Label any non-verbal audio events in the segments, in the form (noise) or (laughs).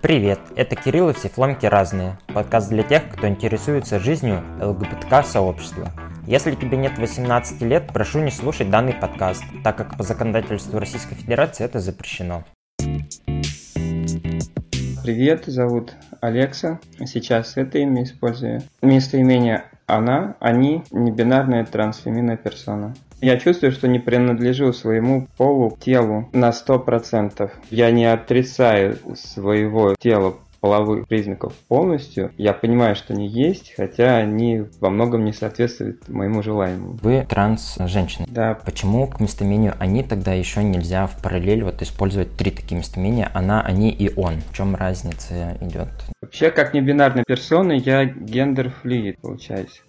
Привет, это Кирилл и все фломки разные. Подкаст для тех, кто интересуется жизнью ЛГБТК-сообщества. Если тебе нет 18 лет, прошу не слушать данный подкаст, так как по законодательству Российской Федерации это запрещено. Привет, зовут Алекса. Сейчас это имя использую. Местоимение она, они, небинарная трансфеминная персона. Я чувствую, что не принадлежу своему полу, телу на 100%. Я не отрицаю своего тела половых признаков полностью. Я понимаю, что они есть, хотя они во многом не соответствуют моему желаемому. Вы транс-женщина. Да. Почему к местоимению «они» тогда еще нельзя в параллель вот использовать три такие местоимения «она», «они» и «он»? В чем разница идет? Вообще, как небинарная персона, я гендер-флюид, получается.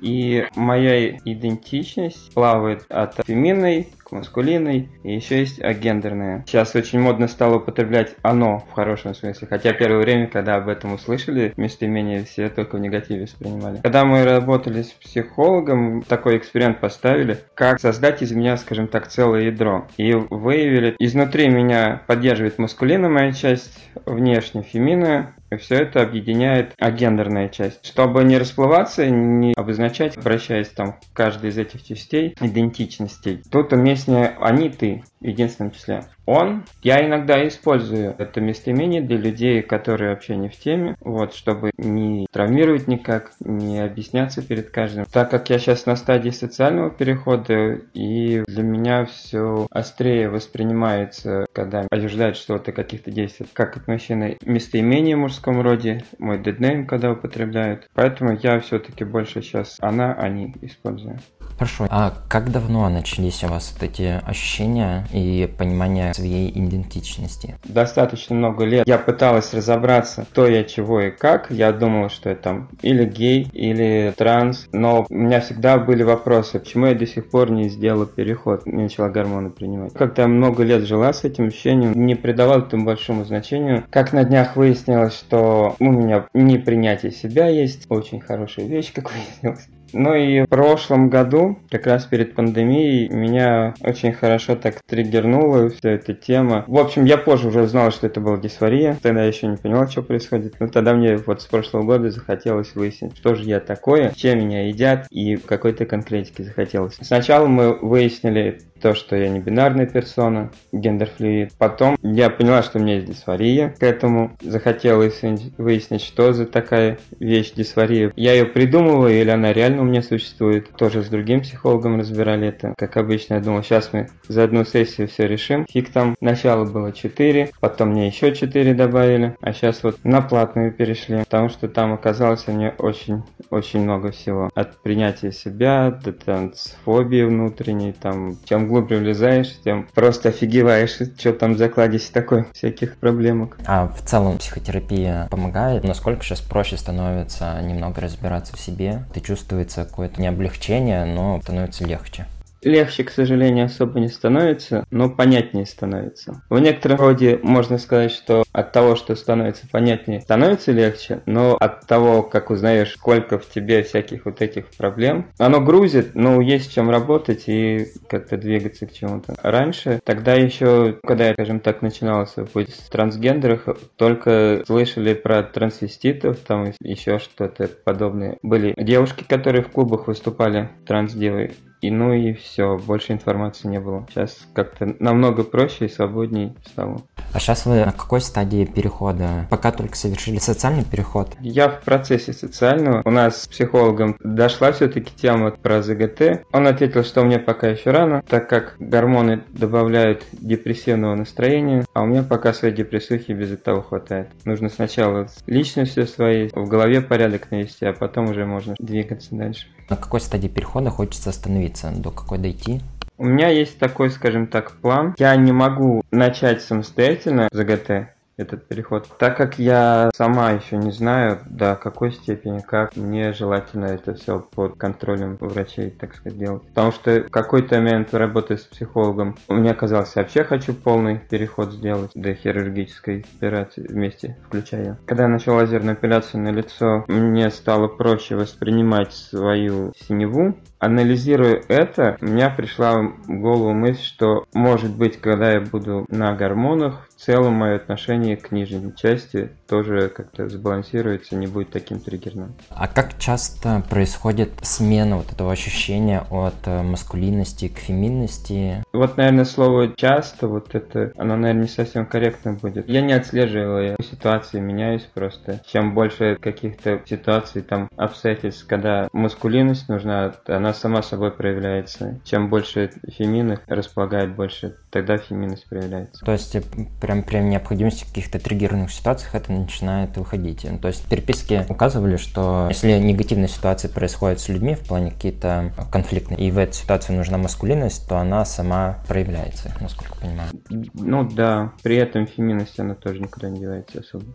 И моя идентичность плавает от феминной к маскулинной, и еще есть агендерная. Сейчас очень модно стало употреблять оно в хорошем смысле, хотя первое время, когда об этом услышали, местоимение все только в негативе воспринимали. Когда мы работали с психологом, такой эксперимент поставили, как создать из меня, скажем так, целое ядро. И выявили, изнутри меня поддерживает маскулинная моя часть, внешне феминная, и все это объединяет агендерная часть. Чтобы не расплываться, не обозначать, обращаясь там к каждой из этих частей, идентичностей, тут уместнее они, ты единственном числе. Он, я иногда использую это местоимение для людей, которые вообще не в теме, вот, чтобы не травмировать никак, не объясняться перед каждым. Так как я сейчас на стадии социального перехода, и для меня все острее воспринимается, когда ожидают что-то, каких-то действий, как от мужчины местоимение в мужском роде, мой деднейм, когда употребляют. Поэтому я все-таки больше сейчас она, они использую. Хорошо. А как давно начались у вас вот эти ощущения и понимание своей идентичности? Достаточно много лет. Я пыталась разобраться, кто я, чего и как. Я думала, что я там или гей, или транс. Но у меня всегда были вопросы, почему я до сих пор не сделала переход, не начала гормоны принимать. Как-то я много лет жила с этим ощущением, не придавал этому большому значению. Как на днях выяснилось, что у меня непринятие себя есть. Очень хорошая вещь, как (laughs) выяснилось. Ну и в прошлом году, как раз перед пандемией, меня очень хорошо так триггернула вся эта тема. В общем, я позже уже узнал, что это была дисфория. Тогда я еще не понял, что происходит. Но тогда мне вот с прошлого года захотелось выяснить, что же я такое, чем меня едят и какой-то конкретики захотелось. Сначала мы выяснили то, что я не бинарная персона, гендерфлюид. Потом я поняла, что у меня есть дисфория к этому. Захотелось выяснить, что за такая вещь дисфория. Я ее придумывала или она реально у меня существует. Тоже с другим психологом разбирали это. Как обычно, я думал, сейчас мы за одну сессию все решим. Фиг там. Начало было 4, потом мне еще 4 добавили, а сейчас вот на платную перешли, потому что там оказалось мне очень, очень много всего. От принятия себя до трансфобии внутренней, там, чем глубже влезаешь, тем просто офигеваешь, что там в закладисе такой, всяких проблемок. А в целом психотерапия помогает? Насколько сейчас проще становится немного разбираться в себе? Ты чувствуется какое-то не облегчение, но становится легче? Легче, к сожалению, особо не становится, но понятнее становится. В некотором роде можно сказать, что от того, что становится понятнее, становится легче, но от того, как узнаешь, сколько в тебе всяких вот этих проблем, оно грузит, но есть чем работать и как-то двигаться к чему-то. Раньше, тогда еще, когда я, скажем так, начинал свой путь с трансгендерах, только слышали про трансвеститов, там еще что-то подобное. Были девушки, которые в клубах выступали, трансдевы, и ну и все, больше информации не было. Сейчас как-то намного проще и свободней стало. А сейчас вы на какой стадии перехода? Пока только совершили социальный переход? Я в процессе социального. У нас с психологом дошла все-таки тема про ЗГТ. Он ответил, что мне пока еще рано, так как гормоны добавляют депрессивного настроения, а у меня пока своей депрессухи без этого хватает. Нужно сначала личностью своей, в голове порядок навести, а потом уже можно двигаться дальше. На какой стадии перехода хочется остановиться? До какой дойти? У меня есть такой, скажем так, план. Я не могу начать самостоятельно ЗГТ, этот переход. Так как я сама еще не знаю, до какой степени, как мне желательно это все под контролем врачей, так сказать, делать. Потому что в какой-то момент работая с психологом, мне казалось, вообще хочу полный переход сделать до хирургической операции вместе, включая. Когда я начал лазерную эпиляцию на лицо, мне стало проще воспринимать свою синеву, Анализируя это, у меня пришла в голову мысль, что может быть, когда я буду на гормонах, в целом мое отношение к нижней части тоже как-то сбалансируется, не будет таким триггерным. А как часто происходит смена вот этого ощущения от э, маскулинности к феминности? Вот, наверное, слово «часто», вот это, оно, наверное, не совсем корректно будет. Я не отслеживаю ситуации, меняюсь просто. Чем больше каких-то ситуаций, там, обстоятельств, когда маскулинность нужна, она сама собой проявляется. Чем больше феминных располагает больше, тогда феминность проявляется. То есть прям при необходимости в каких-то триггерных ситуациях это начинает выходить. То есть переписки указывали, что если негативные ситуации происходят с людьми в плане какие-то конфликтные, и в этой ситуации нужна маскулинность, то она сама проявляется, насколько понимаю. Ну да, при этом феминность она тоже никуда не девается особо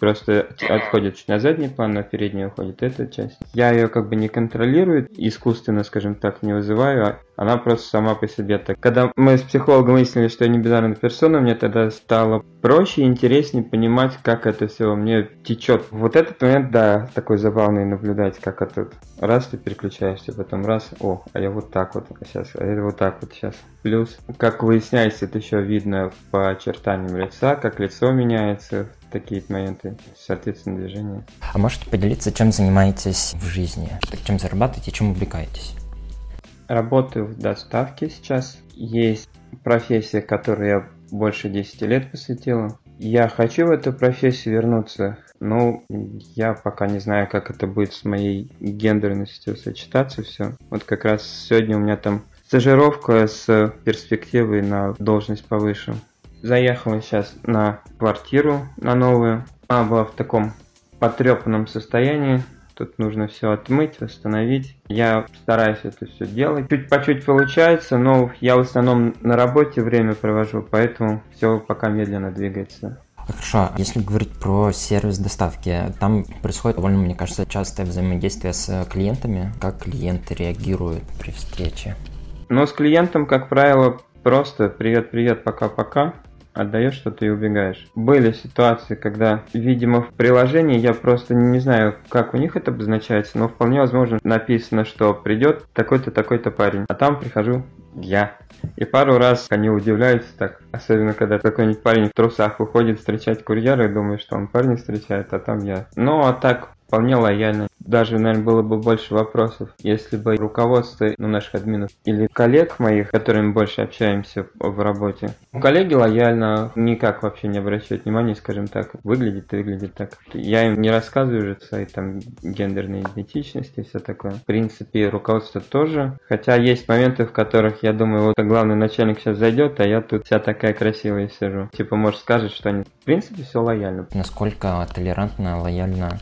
просто отходит на задний план, на передний уходит эта часть. Я ее как бы не контролирую, искусственно, скажем так, не вызываю, а она просто сама по себе так. Когда мы с психологом выяснили, что я не бинарная персона, мне тогда стало проще и интереснее понимать, как это все во мне течет. Вот этот момент, да, такой забавный наблюдать, как это раз ты переключаешься, потом раз, о, а я вот так вот сейчас, а это вот так вот сейчас. Плюс, как выясняется, это еще видно по очертаниям лица, как лицо меняется, такие моменты, соответственно, движения. А можете поделиться, чем занимаетесь в жизни? Чем зарабатываете, чем увлекаетесь? Работаю в доставке сейчас. Есть профессия, которой я больше 10 лет посвятила. Я хочу в эту профессию вернуться, но я пока не знаю, как это будет с моей гендерностью сочетаться все. Вот как раз сегодня у меня там стажировка с перспективой на должность повыше. Заехала сейчас на квартиру, на новую. Она была в таком потрепанном состоянии. Тут нужно все отмыть, восстановить. Я стараюсь это все делать. Чуть по чуть получается, но я в основном на работе время провожу, поэтому все пока медленно двигается. Хорошо, если говорить про сервис доставки, там происходит довольно, мне кажется, частое взаимодействие с клиентами. Как клиенты реагируют при встрече? Ну, с клиентом, как правило, просто привет-привет, пока-пока отдаешь что-то и убегаешь. Были ситуации, когда, видимо, в приложении, я просто не знаю, как у них это обозначается, но вполне возможно написано, что придет такой-то, такой-то парень, а там прихожу я. И пару раз они удивляются так, особенно когда какой-нибудь парень в трусах выходит встречать курьера и думает, что он парня встречает, а там я. Ну, а так, вполне лояльно. Даже, наверное, было бы больше вопросов, если бы руководство ну, наших админов или коллег моих, с которыми больше общаемся в работе, коллеги лояльно, никак вообще не обращают внимания, скажем так, выглядит и выглядит так. Я им не рассказываю уже свои там гендерные идентичности и все такое. В принципе, руководство тоже. Хотя есть моменты, в которых я думаю, вот главный начальник сейчас зайдет, а я тут вся такая красивая сижу. Типа, может, скажет, что они... В принципе, все лояльно. Насколько толерантно, лояльно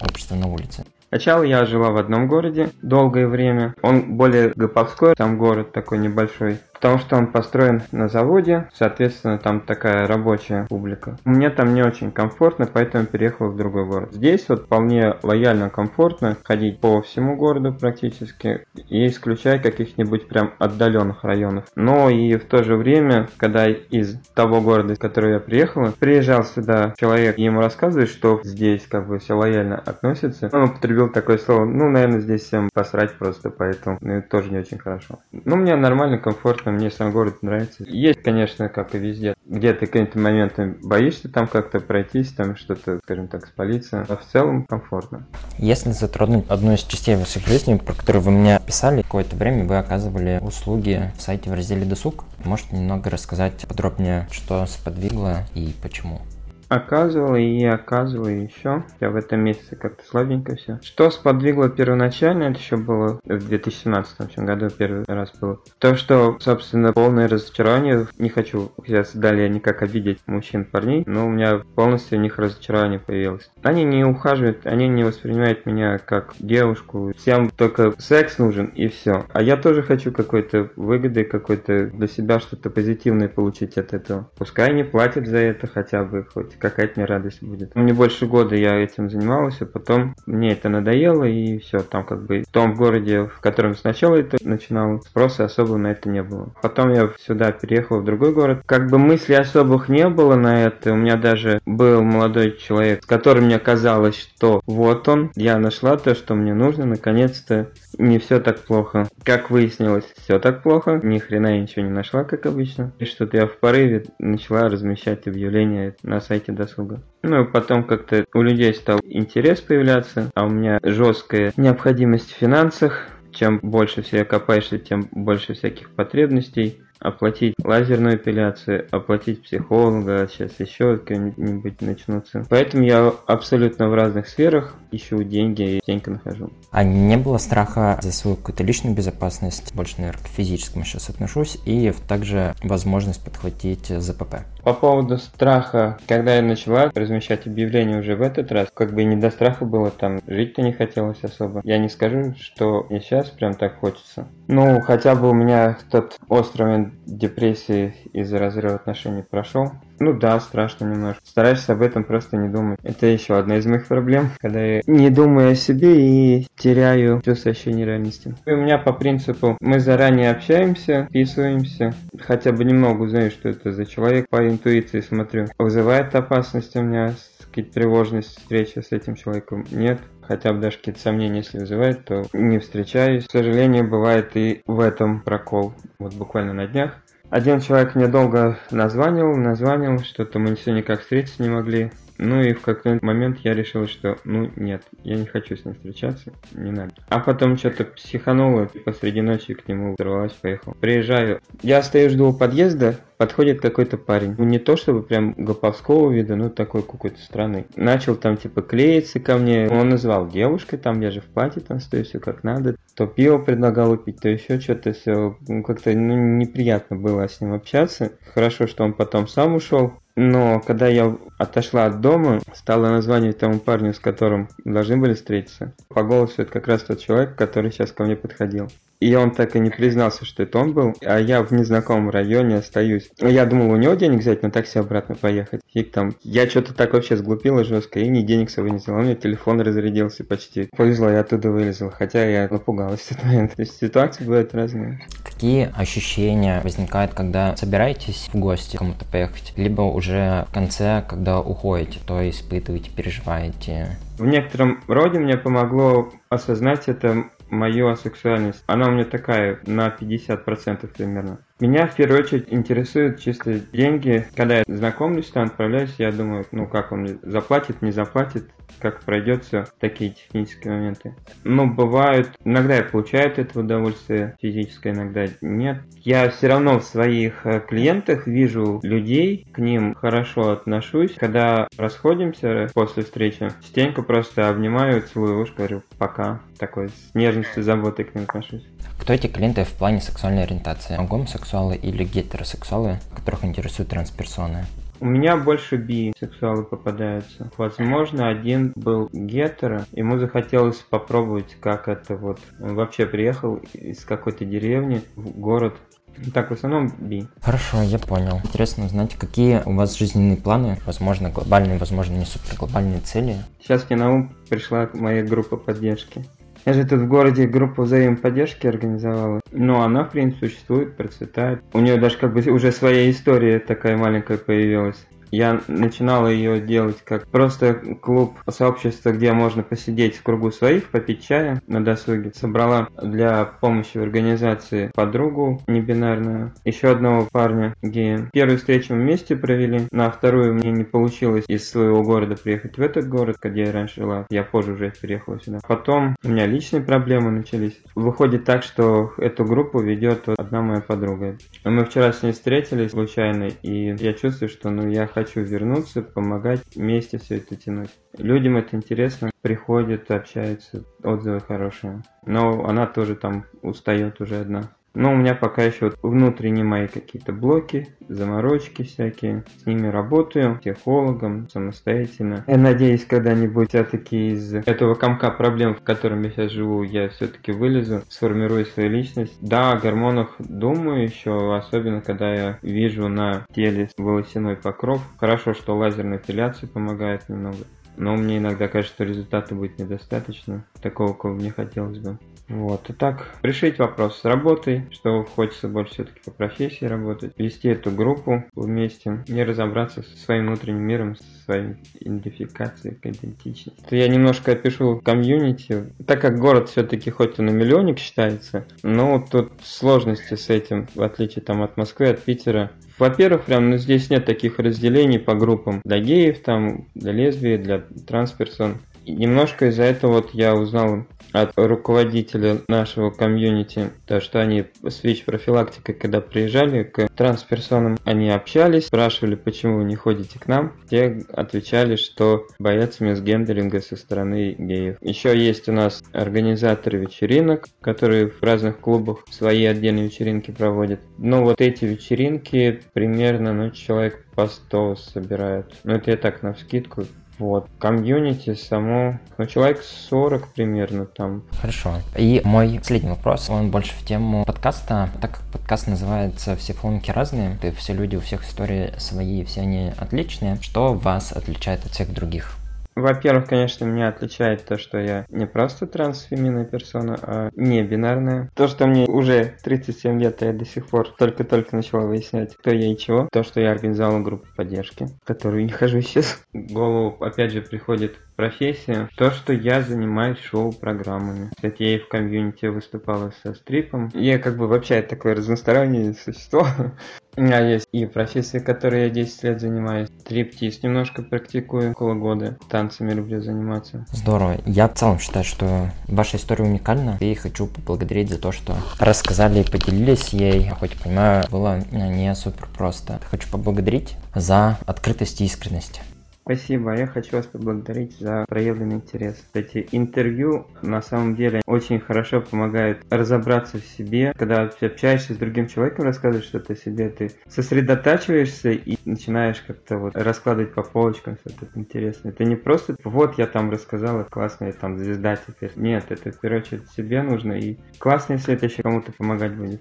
общество на улице. Сначала я жила в одном городе долгое время. Он более гоповской, там город такой небольшой потому что он построен на заводе, соответственно, там такая рабочая публика. Мне там не очень комфортно, поэтому переехал в другой город. Здесь вот вполне лояльно, комфортно ходить по всему городу практически, и исключая каких-нибудь прям отдаленных районов. Но и в то же время, когда из того города, из которого я приехал, приезжал сюда человек, и ему рассказывает, что здесь как бы все лояльно относится, он употребил такое слово, ну, наверное, здесь всем посрать просто, поэтому ну, тоже не очень хорошо. Ну, мне нормально, комфортно, мне сам город нравится. Есть, конечно, как и везде, где ты каким-то моментом боишься там как-то пройтись, там что-то, скажем так, спалиться, но в целом комфортно. Если затронуть одну из частей вашей жизни, про которую вы мне писали, какое-то время вы оказывали услуги в сайте в разделе «Досуг». Можете немного рассказать подробнее, что сподвигло и почему? Оказывала и оказывала еще. Я в этом месяце как-то слабенько все. Что сподвигло первоначально, это еще было в 2017 году первый раз было. То, что, собственно, полное разочарование. Не хочу сейчас далее никак обидеть мужчин, парней, но у меня полностью у них разочарование появилось. Они не ухаживают, они не воспринимают меня как девушку. Всем только секс нужен и все. А я тоже хочу какой-то выгоды, какой-то для себя что-то позитивное получить от этого. Пускай не платят за это хотя бы хоть попробовать, какая-то мне радость будет. Мне больше года я этим занимался, потом мне это надоело, и все, там как бы в том городе, в котором сначала это начинал, спроса особо на это не было. Потом я сюда переехал в другой город. Как бы мыслей особых не было на это. У меня даже был молодой человек, с которым мне казалось, что вот он, я нашла то, что мне нужно, наконец-то не все так плохо. Как выяснилось, все так плохо. Ни хрена я ничего не нашла, как обычно. И что-то я в порыве начала размещать объявления на сайте досуга. Ну и потом как-то у людей стал интерес появляться, а у меня жесткая необходимость в финансах. Чем больше все копаешься, тем больше всяких потребностей оплатить лазерную эпиляцию, оплатить психолога, сейчас еще какие-нибудь начнутся. Поэтому я абсолютно в разных сферах ищу деньги и деньги нахожу. А не было страха за свою какую-то личную безопасность, больше, наверное, к физическому сейчас отношусь, и также возможность подхватить ЗПП? По поводу страха, когда я начала размещать объявления уже в этот раз, как бы не до страха было, там жить-то не хотелось особо. Я не скажу, что мне сейчас прям так хочется. Ну, хотя бы у меня тот острый момент депрессии из-за разрыва отношений прошел. Ну да, страшно немножко. Стараешься об этом просто не думать. Это еще одна из моих проблем, когда я не думаю о себе и теряю чувство ощущения реальности. И у меня по принципу, мы заранее общаемся, вписываемся, хотя бы немного узнаю, что это за человек, по интуиции смотрю. Вызывает опасность у меня какие-то тревожность встречи с этим человеком? Нет. Хотя бы даже какие-то сомнения, если вызывает, то не встречаюсь. К сожалению, бывает и в этом прокол. Вот буквально на днях один человек мне долго названивал, названивал, что-то мы все никак встретиться не могли. Ну и в какой-то момент я решил, что ну нет, я не хочу с ним встречаться, не надо. А потом что-то психануло, посреди ночи к нему взорвалась, поехал. Приезжаю, я стою, жду у подъезда, подходит какой-то парень. Ну, не то чтобы прям гоповского вида, но такой какой-то странный. Начал там типа клеиться ко мне. Он назвал девушкой, там я же в платье там стою, все как надо. То пиво предлагал выпить, то еще что-то все. Ну, как-то ну, неприятно было с ним общаться. Хорошо, что он потом сам ушел. Но когда я отошла от дома, стала названивать тому парню, с которым должны были встретиться. По голосу это как раз тот человек, который сейчас ко мне подходил. И он так и не признался, что это он был, а я в незнакомом районе остаюсь. Я думал у него денег взять на такси обратно поехать. Фиг там. Я что-то так вообще сглупила жестко и ни денег с собой не взяла. У меня телефон разрядился почти. Повезло, я оттуда вылезла, хотя я напугалась в этот момент. То есть ситуации бывают разные. Какие ощущения возникают, когда собираетесь в гости кому-то поехать, либо уже в конце, когда уходите, то испытываете, переживаете? В некотором роде мне помогло осознать это мою асексуальность. Она у меня такая, на 50% примерно. Меня в первую очередь интересуют чисто деньги. Когда я знакомлюсь, там отправляюсь, я думаю, ну как он заплатит, не заплатит, как пройдет все, такие технические моменты. Но бывают, иногда я получаю от этого удовольствие физическое, иногда нет. Я все равно в своих э, клиентах вижу людей, к ним хорошо отношусь. Когда расходимся после встречи, частенько просто обнимаю, целую ушко, говорю пока. Такой с нежностью, заботой к ним отношусь. Кто эти клиенты в плане сексуальной ориентации? Гомосексуалы или гетеросексуалы, которых интересуют трансперсоны? У меня больше бисексуалы попадаются. Возможно, один был гетеро, ему захотелось попробовать, как это вот. Он вообще приехал из какой-то деревни в город, так, в основном би. Хорошо, я понял. Интересно узнать, какие у вас жизненные планы, возможно, глобальные, возможно, не супер глобальные цели. Сейчас мне на ум пришла моя группа поддержки. Я же тут в городе группу взаимоподдержки организовала. Но она, в принципе, существует, процветает. У нее даже как бы уже своя история такая маленькая появилась. Я начинала ее делать как просто клуб, сообщество, где можно посидеть в кругу своих, попить чая на досуге. Собрала для помощи в организации подругу небинарную, еще одного парня гея. Первую встречу мы вместе провели, на вторую мне не получилось из своего города приехать в этот город, где я раньше жила. Я позже уже переехала сюда. Потом у меня личные проблемы начались. Выходит так, что эту группу ведет одна моя подруга. Мы вчера с ней встретились случайно, и я чувствую, что ну я хочу хочу вернуться, помогать вместе все это тянуть. Людям это интересно, приходят, общаются, отзывы хорошие. Но она тоже там устает уже одна. Но у меня пока еще внутренние мои какие-то блоки, заморочки всякие. С ними работаю, психологом, самостоятельно. Я надеюсь, когда-нибудь все-таки из этого комка проблем, в котором я сейчас живу, я все-таки вылезу, сформирую свою личность. Да, о гормонах думаю еще, особенно когда я вижу на теле волосяной покров. Хорошо, что лазерная эпиляция помогает немного. Но мне иногда кажется, что результата будет недостаточно. Такого, кого мне хотелось бы. Вот. И так, решить вопрос с работой, что хочется больше все-таки по профессии работать, вести эту группу вместе, не разобраться со своим внутренним миром, со своей идентификацией, идентичностью. Я немножко опишу комьюнити, так как город все-таки хоть и на миллионник считается, но тут сложности с этим, в отличие там от Москвы, от Питера, во-первых, прям ну, здесь нет таких разделений по группам для геев, там, для лесбий, для трансперсон. Немножко из-за этого вот я узнал от руководителя нашего комьюнити, то, что они с ВИЧ-профилактикой, когда приезжали к трансперсонам, они общались, спрашивали, почему вы не ходите к нам. Те отвечали, что боятся мисгендеринга со стороны геев. Еще есть у нас организаторы вечеринок, которые в разных клубах свои отдельные вечеринки проводят. Но вот эти вечеринки примерно ну, человек по 100 собирают. Ну, это я так на вскидку. Вот. Комьюнити само, ну, человек 40 примерно там. Хорошо. И мой последний вопрос, он больше в тему подкаста. Так как подкаст называется «Все фломки разные», и все люди, у всех истории свои, все они отличные. Что вас отличает от всех других? Во-первых, конечно, меня отличает то, что я не просто трансфеминная персона, а небинарная. То, что мне уже 37 лет, а я до сих пор только-только начала выяснять, кто я и чего. То, что я организовал группу поддержки, в которую не (laughs) хожу сейчас. В голову, опять же, приходит профессия. То, что я занимаюсь шоу-программами. Кстати, я и в комьюнити выступала со стрипом. Я как бы вообще такое разностороннее существо. (laughs) У меня есть и профессия, которой я 10 лет занимаюсь. Триптиз немножко практикую, около года. Танцами люблю заниматься. Здорово. Я в целом считаю, что ваша история уникальна. И хочу поблагодарить за то, что рассказали и поделились ей. Хоть понимаю, было не супер просто. Хочу поблагодарить за открытость и искренность. Спасибо, я хочу вас поблагодарить за проявленный интерес. Эти интервью на самом деле очень хорошо помогают разобраться в себе. Когда ты общаешься с другим человеком, рассказываешь что-то о себе, ты сосредотачиваешься и начинаешь как-то вот раскладывать по полочкам что-то интересное. Это не просто вот я там рассказала, классная там звезда теперь. Нет, это в первую очередь себе нужно и классно, если это еще кому-то помогать будет.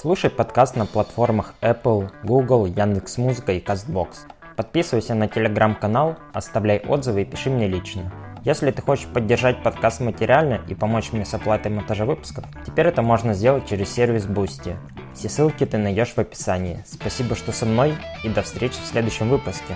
Слушай подкаст на платформах Apple, Google, Яндекс.Музыка и CastBox. Подписывайся на телеграм-канал, оставляй отзывы и пиши мне лично. Если ты хочешь поддержать подкаст материально и помочь мне с оплатой монтажа выпусков, теперь это можно сделать через сервис Boosty. Все ссылки ты найдешь в описании. Спасибо, что со мной и до встречи в следующем выпуске.